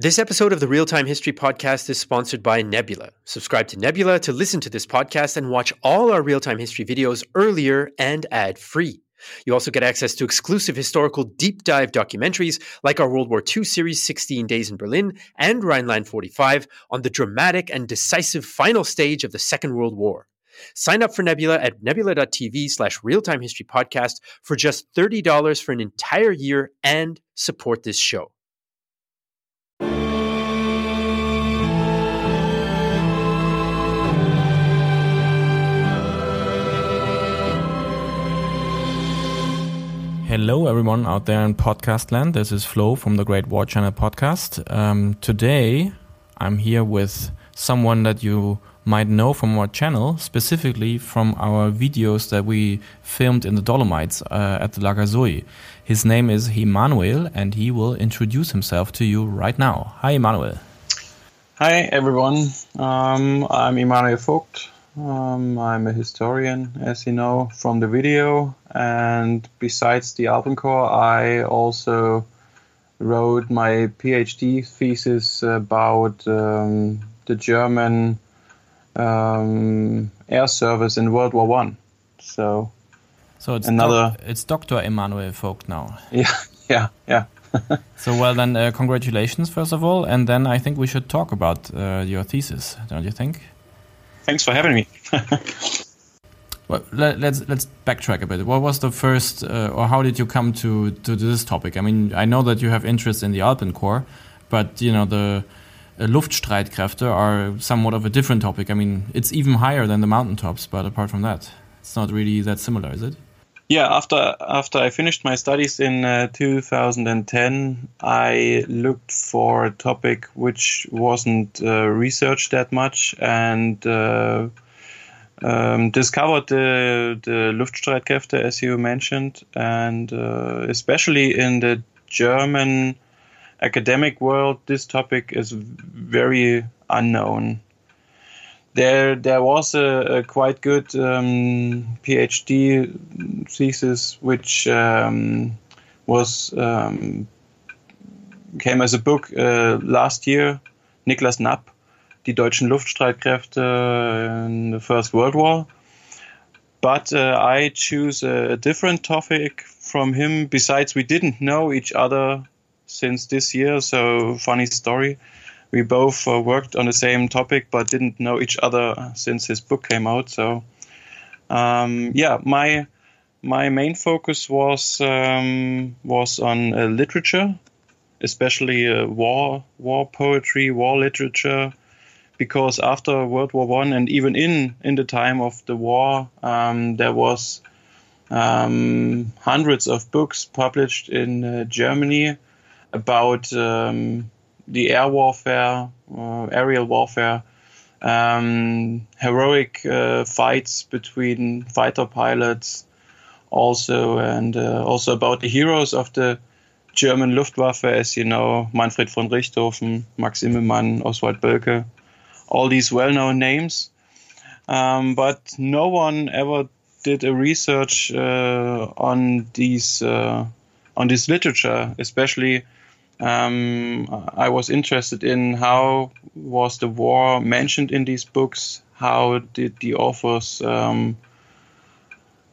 This episode of the Real Time History Podcast is sponsored by Nebula. Subscribe to Nebula to listen to this podcast and watch all our real time history videos earlier and ad free. You also get access to exclusive historical deep dive documentaries like our World War II series 16 Days in Berlin and Rhineland 45 on the dramatic and decisive final stage of the Second World War. Sign up for Nebula at nebula.tv slash realtime history podcast for just $30 for an entire year and support this show. Hello, everyone out there in podcast land. This is Flo from the Great War Channel podcast. Um, today, I'm here with someone that you might know from our channel, specifically from our videos that we filmed in the Dolomites uh, at the Lagazuoi. His name is Immanuel, and he will introduce himself to you right now. Hi, Immanuel. Hi, everyone. Um, I'm Immanuel Voigt. Um, I'm a historian, as you know from the video, and besides the Alpenkorps, I also wrote my PhD thesis about um, the German um, air service in World War One. So, so it's another. Doc it's Doctor Immanuel Voigt now. Yeah, yeah, yeah. so well then, uh, congratulations first of all, and then I think we should talk about uh, your thesis, don't you think? Thanks for having me. well, let, us let's, let's backtrack a bit. What was the first, uh, or how did you come to to this topic? I mean, I know that you have interest in the Alpenkorps, but you know the uh, Luftstreitkräfte are somewhat of a different topic. I mean, it's even higher than the mountaintops, but apart from that, it's not really that similar, is it? Yeah, after after I finished my studies in uh, 2010, I looked for a topic which wasn't uh, researched that much and uh, um, discovered the the Luftstreitkräfte, as you mentioned, and uh, especially in the German academic world, this topic is very unknown there there was a, a quite good um, PhD thesis which um, was um, came as a book uh, last year. Niklas Napp, Die deutschen Luftstreitkräfte in the First World War. But uh, I choose a, a different topic from him. Besides, we didn't know each other since this year, so funny story we both uh, worked on the same topic but didn't know each other since his book came out. So um, yeah, my my main focus was um, was on uh, literature, especially uh, war war poetry, war literature, because after World War One and even in in the time of the war, um, there was um, hundreds of books published in uh, Germany about um, the air warfare, uh, aerial warfare, um, heroic uh, fights between fighter pilots, also and uh, also about the heroes of the German Luftwaffe, as you know, Manfred von Richthofen, Max Immelmann, Oswald Boelcke, all these well-known names. Um, but no one ever did a research uh, on these uh, on this literature, especially um, I was interested in how was the war mentioned in these books. How did the authors, um,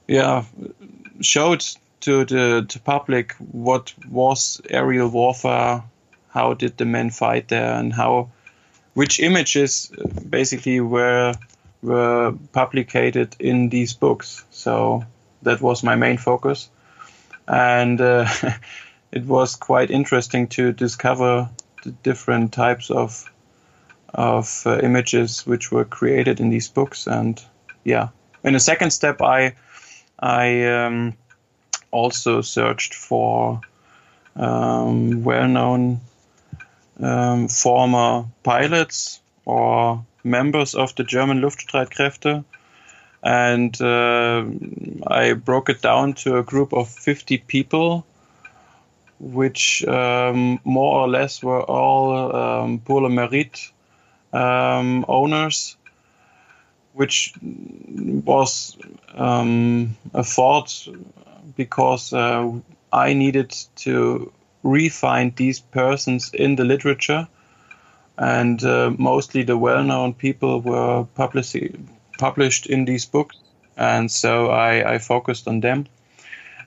yeah, showed to the to public what was aerial warfare? How did the men fight there, and how, which images basically were were publicated in these books? So that was my main focus, and. Uh, it was quite interesting to discover the different types of of uh, images which were created in these books. And yeah, in a second step, I I um, also searched for um, well-known um, former pilots or members of the German Luftstreitkräfte. And uh, I broke it down to a group of 50 people which um, more or less were all um, pour le mérite um, owners, which was um, a thought because uh, I needed to refine these persons in the literature and uh, mostly the well-known people were publici- published in these books, and so I, I, focused on them.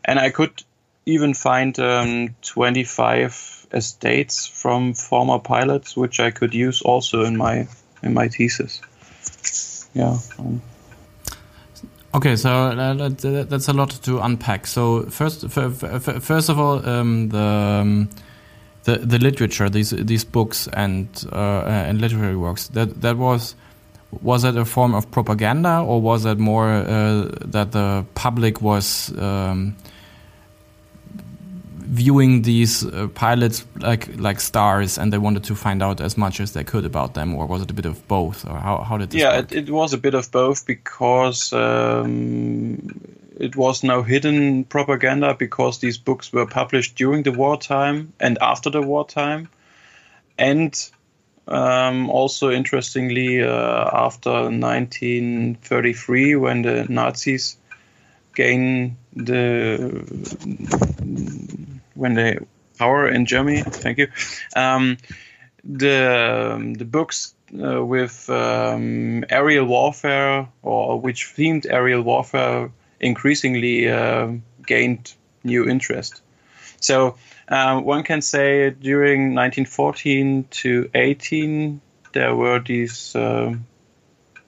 And I could even find um, 25 estates from former pilots, which I could use also in my in my thesis. Yeah. Um. Okay, so uh, that's a lot to unpack. So first, first of all, um, the um, the the literature, these these books and uh, and literary works. That that was was that a form of propaganda, or was that more uh, that the public was um, viewing these uh, pilots like like stars, and they wanted to find out as much as they could about them, or was it a bit of both, or how how did this yeah, it, it, was a bit of both because um, it was no hidden propaganda because these books were published during the wartime and after the wartime, and um, also interestingly uh, after 1933 when the Nazis gain the when they power in Germany. Thank you. Um, the um, the books uh, with um, aerial warfare or which themed aerial warfare increasingly uh, gained new interest. So um, one can say during 1914 to 18 there were these. Uh,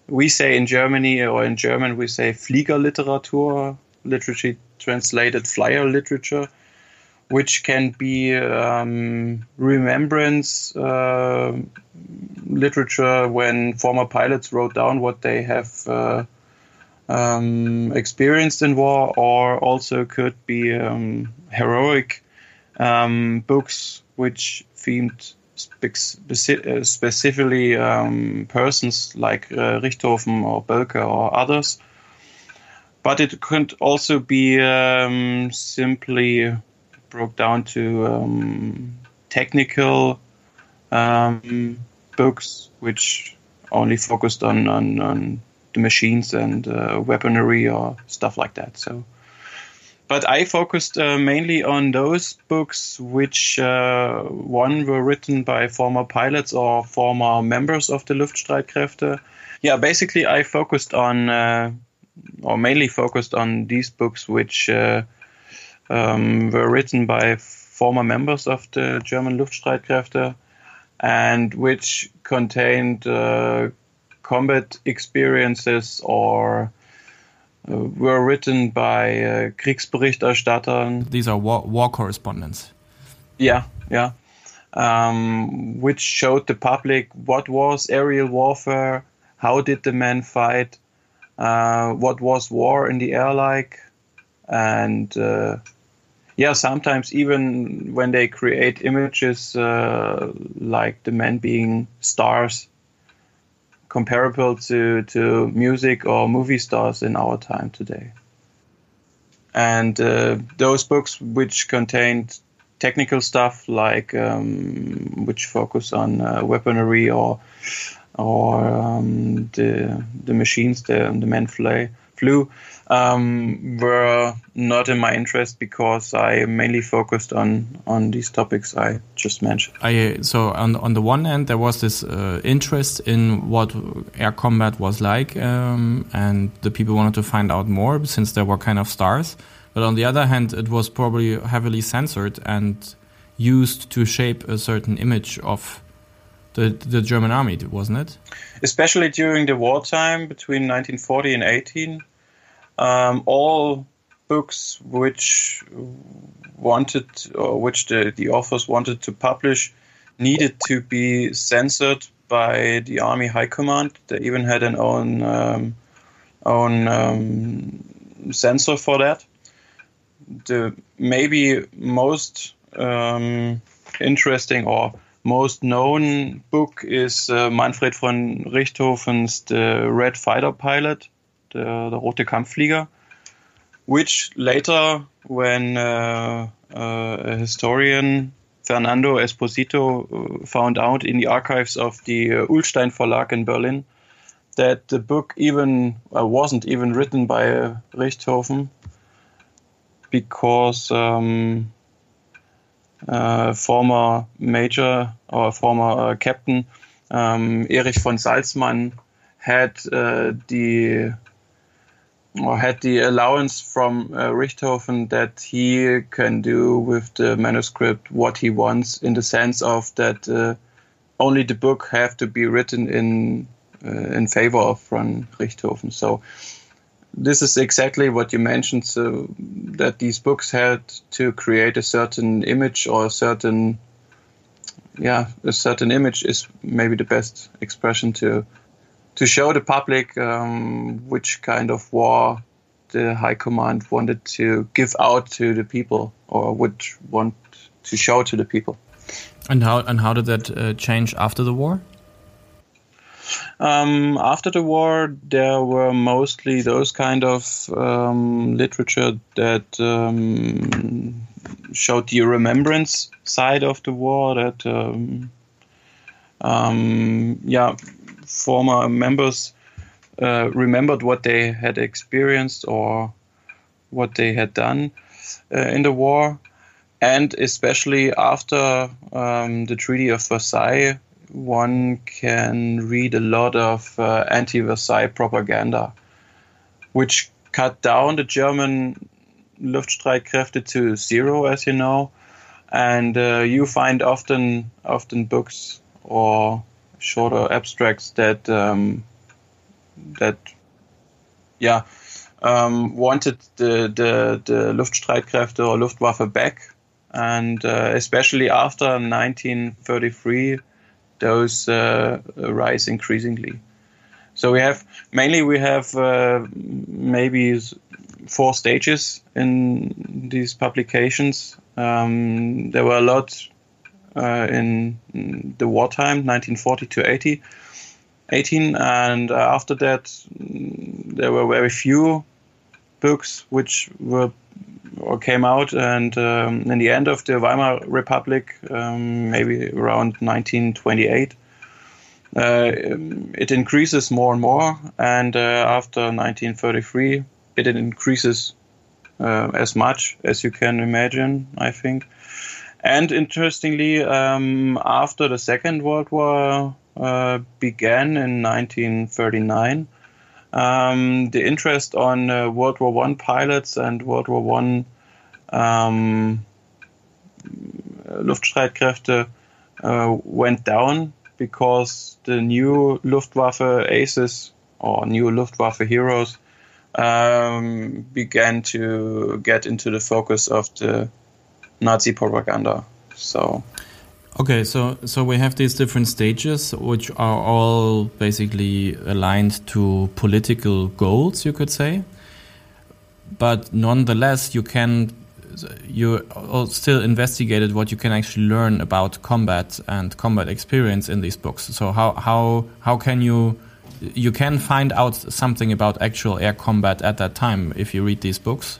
we say in Germany or in German we say Fliegerliteratur, literature translated flyer literature, which can be um, remembrance uh, literature when former pilots wrote down what they have uh, um, experienced in war, or also could be um, heroic um, books which themed speci- uh, specifically um, persons like uh, Richthofen or Boelcke or others. But it could also be um, simply broke down to um, technical um, books, which only focused on, on, on the machines and uh, weaponry or stuff like that. So, but I focused uh, mainly on those books which uh, one were written by former pilots or former members of the Luftstreitkräfte. Yeah, basically I focused on uh, or mainly focused on these books which uh, um, were written by former members of the German Luftstreitkräfte and which contained uh, combat experiences or uh, were written by uh, Kriegsberichterstattern. These are war, war correspondents. Yeah, yeah. Um, which showed the public what was aerial warfare, how did the men fight, uh, what was war in the air like, and uh, yeah, sometimes even when they create images uh, like the men being stars comparable to, to music or movie stars in our time today. And uh, those books which contained technical stuff like um, which focus on uh, weaponry or or um, the the machines the the men fly, flew um, were not in my interest because I mainly focused on on these topics I just mentioned. I so on on the one hand there was this uh, interest in what air combat was like, um, and the people wanted to find out more since there were kind of stars. But on the other hand, it was probably heavily censored and used to shape a certain image of the the German army, wasn't it? Especially during the wartime between 1940 and 18 um, all books which wanted or which the, the authors wanted to publish needed to be censored by the army high command. They even had an own um, own um, censor for that. The maybe most um, interesting or most known book is uh, Manfred von Richthofen's The Red Fighter Pilot, der, der rote Kampfflieger, which later, when uh, uh, a historian Fernando Esposito uh, found out in the archives of the uh, Ullstein Verlag in Berlin that the book even uh, wasn't even written by uh, Richthofen because um, a former major or former captain um, Erich von Salzmann had uh, the or had the allowance from uh, Richthofen that he can do with the manuscript what he wants in the sense of that uh, only the book have to be written in uh, in favor of von Richthofen. So this is exactly what you mentioned. So that these books had to create a certain image or a certain yeah a certain image is maybe the best expression to to show the public um, which kind of war the high command wanted to give out to the people or would want to show to the people. And how and how did that uh, change after the war? Um, after the war, there were mostly those kind of um, literature that um, showed the remembrance side of the war. That um, um, yeah, former members uh, remembered what they had experienced or what they had done uh, in the war, and especially after um, the Treaty of Versailles, one can read a lot of uh, anti-Versailles propaganda, which cut down the German Luftstreitkräfte to zero, as you know, and uh, you find often often books or shorter abstracts that um, that yeah um, wanted the, the the Luftstreitkräfte or Luftwaffe back, and uh, especially after 1933, those uh, rise increasingly. So we have mainly we have uh, maybe four stages in these publications. Um, there were a lot uh, in the wartime, 1940 to 80, 18, and uh, after that mm, there were very few books which were or came out, and um, in the end of the Weimar Republic, um, maybe around 1928. Uh, it increases more and more, and uh, after 1933, it increases uh, as much as you can imagine, I think. And interestingly, um, after the Second World War uh, began in 1939, um, the interest on uh, World War One pilots and World War One um, Luftstreitkräfte uh, went down because the new Luftwaffe aces or new Luftwaffe heroes um, began to get into the focus of the Nazi propaganda. So. Okay, so so we have these different stages, which are all basically aligned to political goals, you could say. But nonetheless, you can you still investigated what you can actually learn about combat and combat experience in these books. So how how how can you you can find out something about actual air combat at that time if you read these books?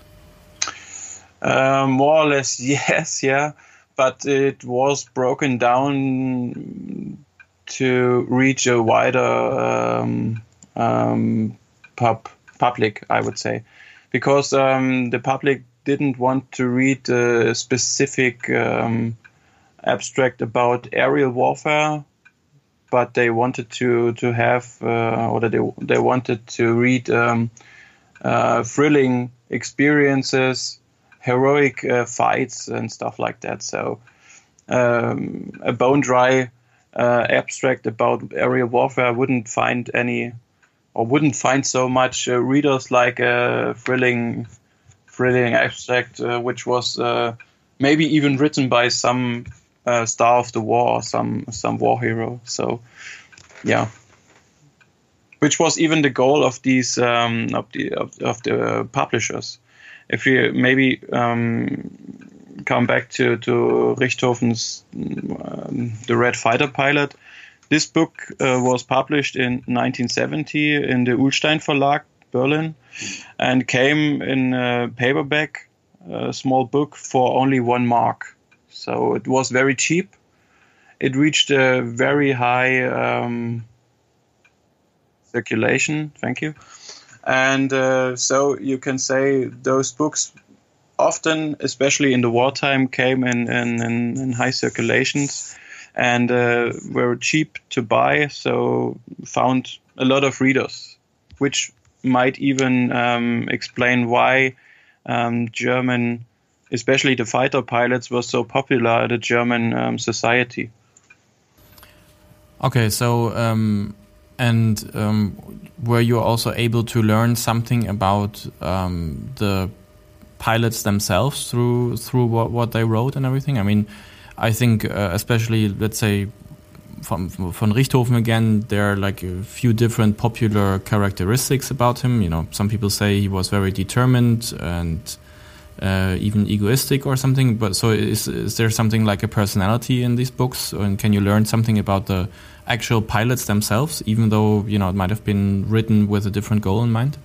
Uh, more or less, yes, yeah. But it was broken down to reach a wider um, um, pub, public, I would say, because um, the public didn't want to read a specific um, abstract about aerial warfare, but they wanted to to have uh, or they they wanted to read um, uh, thrilling experiences heroic uh, fights and stuff like that. So um, a bone dry uh, abstract about aerial warfare wouldn't find any or wouldn't find so much uh, readers like a thrilling thrilling abstract uh, which was uh, maybe even written by some uh, star of the war some some war hero. So yeah. Which was even the goal of these um, of the of, of the publishers if we maybe um, come back to to Richthofen's um, The Red Fighter Pilot, this book uh, was published in 1970 in the Ullstein Verlag, Berlin, and came in a paperback, a small book for only one mark. So it was very cheap. It reached a very high um, circulation. Thank you. And uh, so you can say those books often, especially in the wartime, came in, in, in, in high circulations. and uh, were cheap to buy, so found a lot of readers, which might even um, explain why um, German, especially the fighter pilots, were so popular at the German um, society. Okay, so um, and um, were you also able to learn something about um, the pilots themselves through through what, what they wrote and everything? I mean, I think uh, especially let's say from von Richthofen again, there are like a few different popular characteristics about him. You know, some people say he was very determined and uh, even egoistic or something. But so is is there something like a personality in these books, and can you learn something about the actual pilots themselves, even though you know it might have been written with a different goal in mind?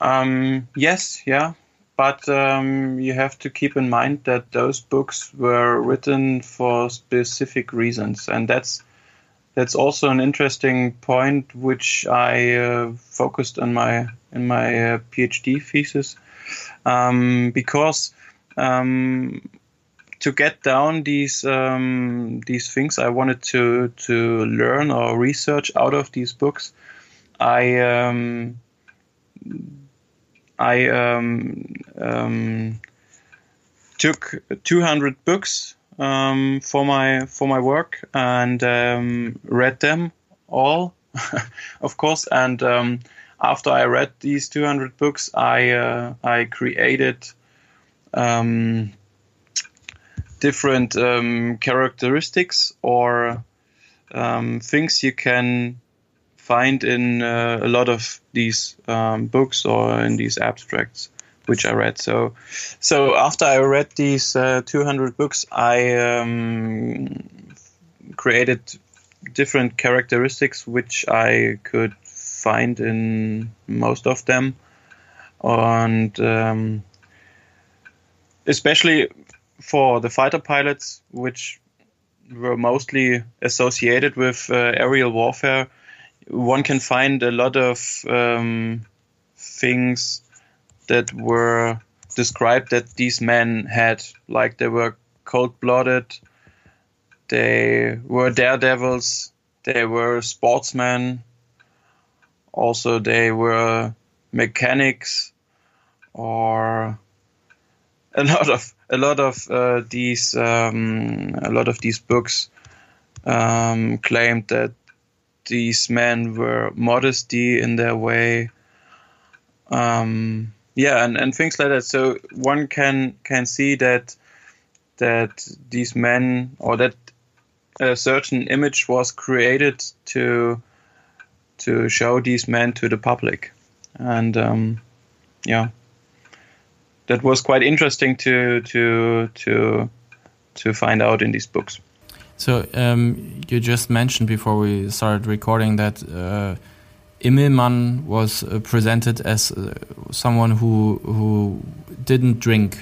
Um, yes, yeah, but um, you have to keep in mind that those books were written for specific reasons, and that's that's also an interesting point which I uh, focused on my in my uh, PhD thesis. Um, because um, to get down these um, these things I wanted to to learn or research out of these books, I um, I um, um, took 200 books um, for my for my work and um, read them all, of course. And after I read these 200 books, I uh, I created um, different um, characteristics or um, things you can find in uh, a lot of these books or in these abstracts which I read. So, so after I read these uh, 200 books, I um, created different characteristics which I could find in most of them, and um, especially for the fighter pilots, which were mostly associated with uh, aerial warfare, one can find a lot of um, things that were described that these men had. Like they were cold blooded, they were daredevils, they were sportsmen, also they were mechanics, or a lot of a lot of uh, these um, a lot of these books um, claimed that these men were modesty in their way. Um, yeah and, and things like that. So one can can see that that these men or that a certain image was created to to show these men to the public. And um, yeah that was quite interesting to to to to find out in these books so um, you just mentioned before we started recording that uh, Immelmann was uh, presented as uh, someone who who didn't drink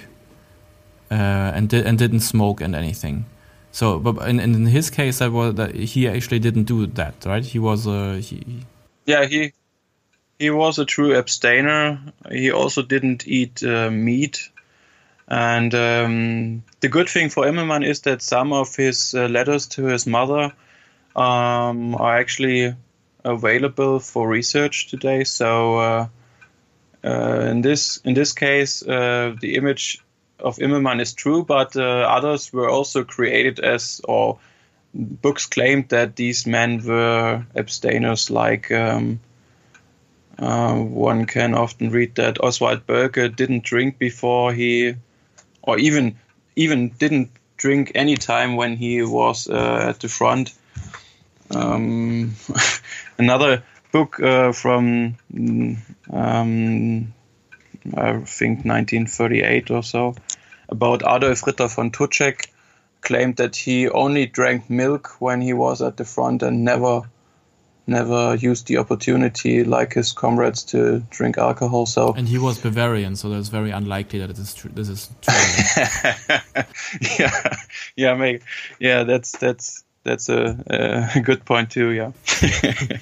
uh, and did and didn't smoke and anything. So, but in, in his case, that was that he actually didn't do that, right? He was a he. Yeah, he he was a true abstainer. He also didn't eat uh, meat. And um, the good thing for Immelmann is that some of his uh, letters to his mother um, are actually available for research today. So uh, uh, in this in this case, uh, the image of Immelmann is true, but uh, others were also created as or books claimed that these men were abstainers. Like um, uh, one can often read that Oswald Boelcke didn't drink before he, or even even didn't drink any time when he was uh, at the front. Um, another book uh, from um, I think 1938 or so about Adolf Ritter von Tutschek claimed that he only drank milk when he was at the front and never never used the opportunity like his comrades to drink alcohol so and he was bavarian so that's very unlikely that it is true this is true yeah yeah maybe yeah that's that's that's a, a good point too. Yeah.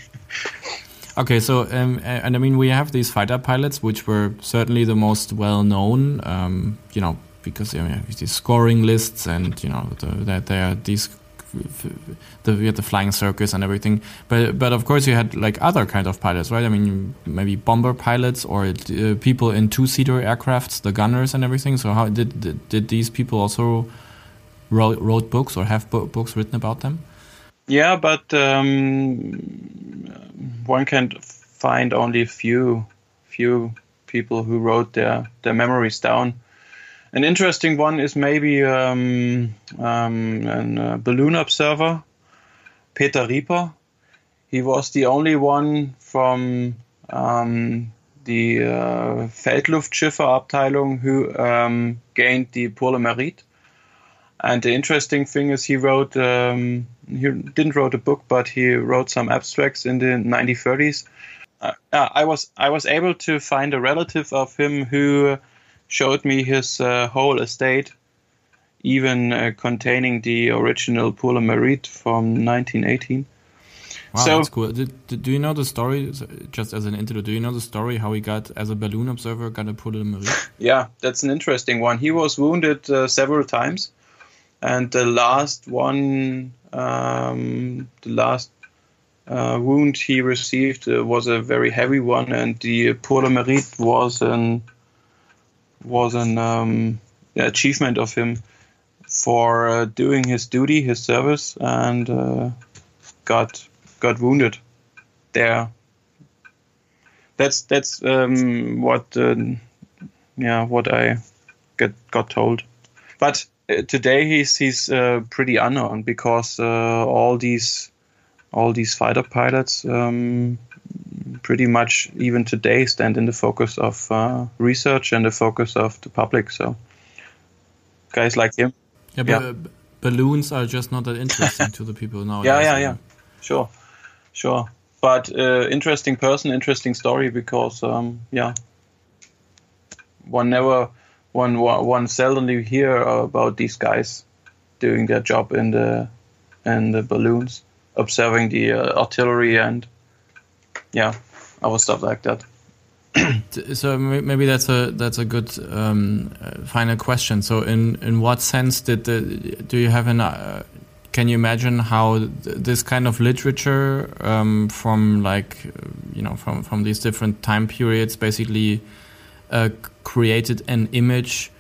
okay, so um, and I mean we have these fighter pilots, which were certainly the most well known. Um, you know, because you know, these scoring lists, and you know that they are these the, the flying circus and everything. But but of course you had like other kind of pilots, right? I mean, maybe bomber pilots or uh, people in two seater aircrafts, the gunners and everything. So how did did, did these people also wrote, wrote books or have books written about them? Yeah, but um, one can find only few few people who wrote their their memories down. An interesting one is maybe um, um, a uh, balloon observer, Peter Rieper. He was the only one from um, the uh, Feldluftschiffe who um, gained the Pour le Mérite. And the interesting thing is, he wrote um, he didn't wrote a book, but he wrote some abstracts in the 1930s. Uh, I was I was able to find a relative of him who showed me his uh, whole estate, even uh, containing the original Pour le Mérite from 1918. Wow, so, that's cool. Did, did, do you know the story? Just as an intro, do you know the story how he got as a balloon observer got a Pour le Mérite? Yeah, that's an interesting one. He was wounded uh, several times, and the last one, um, the last uh, wound he received uh, was a very heavy one, and the Pour le Mérite was an was an um, achievement of him for uh, doing his duty, his service, and uh, got got wounded there. That's that's um, what uh, yeah what I get got told. But uh, today he's he's uh, pretty unknown because uh, all these all these fighter pilots um, pretty much even today stand in the focus of uh, research and the focus of the public. So guys like him. Yeah, but yeah. balloons are just not that interesting to the people now. Yeah, yeah, yeah. Sure, sure. But uh, interesting person, interesting story because um, yeah, one never, one one seldomly hear about these guys doing their job in the in the balloons, observing the uh, artillery and yeah, other stuff like that. so maybe that's a that's a good um, final question. So in in what sense did the do you have an uh, can you imagine how th this kind of literature um, from like you know from from these different time periods basically uh, created an image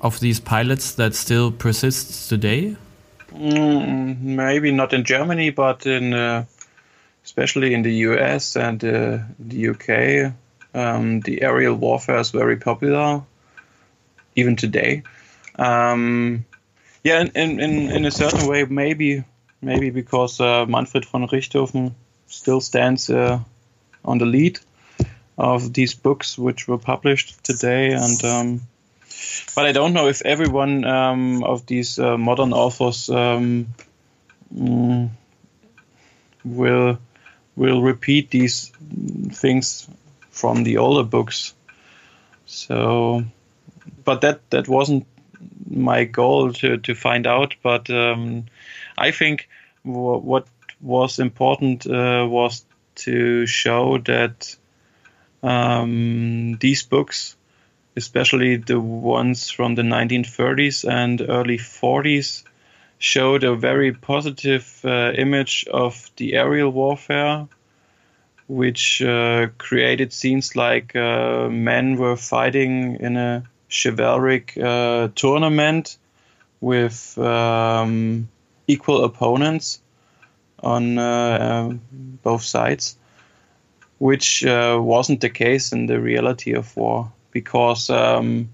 of these pilots that still persists today? Mm, maybe not in Germany, but in uh, especially in the US and uh, the UK, um, the aerial warfare is very popular, even today. Um, yeah, in, in, in a certain way, maybe maybe because uh, Manfred von Richthofen still stands uh, on the lead of these books which were published today, and um, but I don't know if everyone um, of these uh, modern authors um, mm, will will repeat these things from the older books. So, but that that wasn't my goal to to find out. But um, I think w- what was important uh, was to show that um, these books, especially the ones from the 1930s and early 40s, showed a very positive uh, image of the aerial warfare, which uh, created scenes like uh, men were fighting in a chivalric uh, tournament with um, equal opponents on uh, both sides, which uh, wasn't the case in the reality of war because. Um,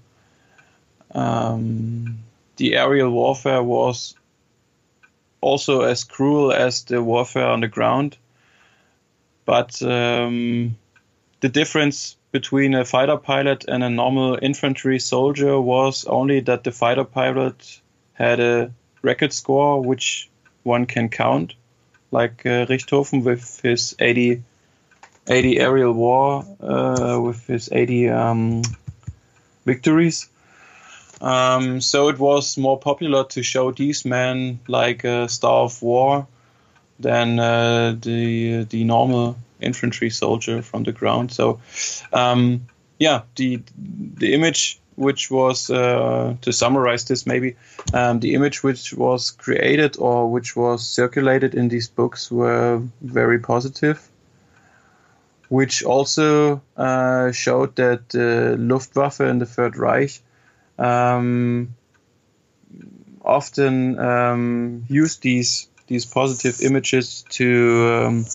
um, the aerial warfare was also as cruel as the warfare on the ground. But um, the difference between a fighter pilot and a normal infantry soldier was only that the fighter pilot had a record score which one can count, like uh, Richthofen with his 80, 80 aerial war, uh, with his 80 um, victories. Um, so it was more popular to show these men like a star of war than uh, the the normal infantry soldier from the ground. So um, yeah, the the image which was uh, to summarize this maybe um, the image which was created or which was circulated in these books were very positive which also uh, showed that the luftwaffe in the third reich um, often um, used these these positive images to um,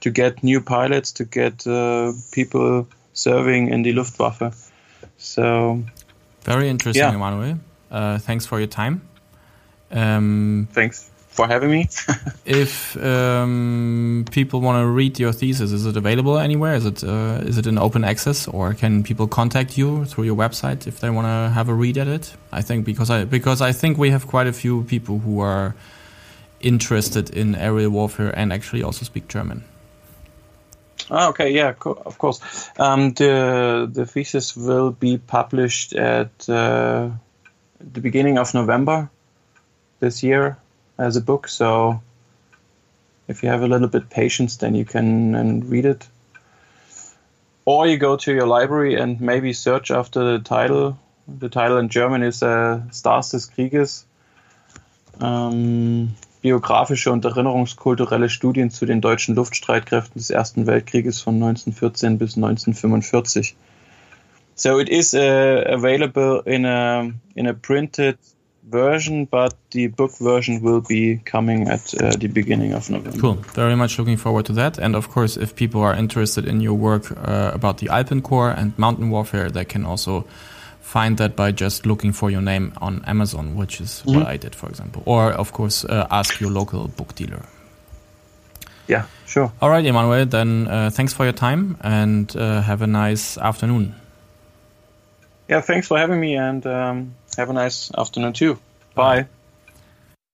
to get new pilots to get uh, people serving in the luftwaffe so very interesting, yeah. Immanuel. Uh, thanks for your time. Um, thanks for having me. if um, people want to read your thesis, is it available anywhere? Is it uh, is it in open access, or can people contact you through your website if they want to have a read at it? I think because I because I think we have quite a few people who are interested in aerial warfare and actually also speak German. Oh, okay, yeah, of course. Um, the the thesis will be published at uh, the beginning of November this year as a book. So if you have a little bit patience, then you can and read it. Or you go to your library and maybe search after the title. The title in German is uh, Stars des Krieges. Um, biografische und erinnerungskulturelle Studien zu den deutschen Luftstreitkräften des Ersten Weltkrieges von 1914 bis 1945. So it is uh, available in a in a printed version, but the book version will be coming at uh, the beginning of November. Cool. Very much looking forward to that. And of course, if people are interested in your work uh, about the Alpenkorps and mountain warfare, they can also find that by just looking for your name on Amazon, which is mm -hmm. what I did, for example. Or, of course, uh, ask your local book dealer. Yeah, sure. All right, Immanuel, then uh, thanks for your time and uh, have a nice afternoon. Yeah, thanks for having me and um, have a nice afternoon too. Bye. Bye.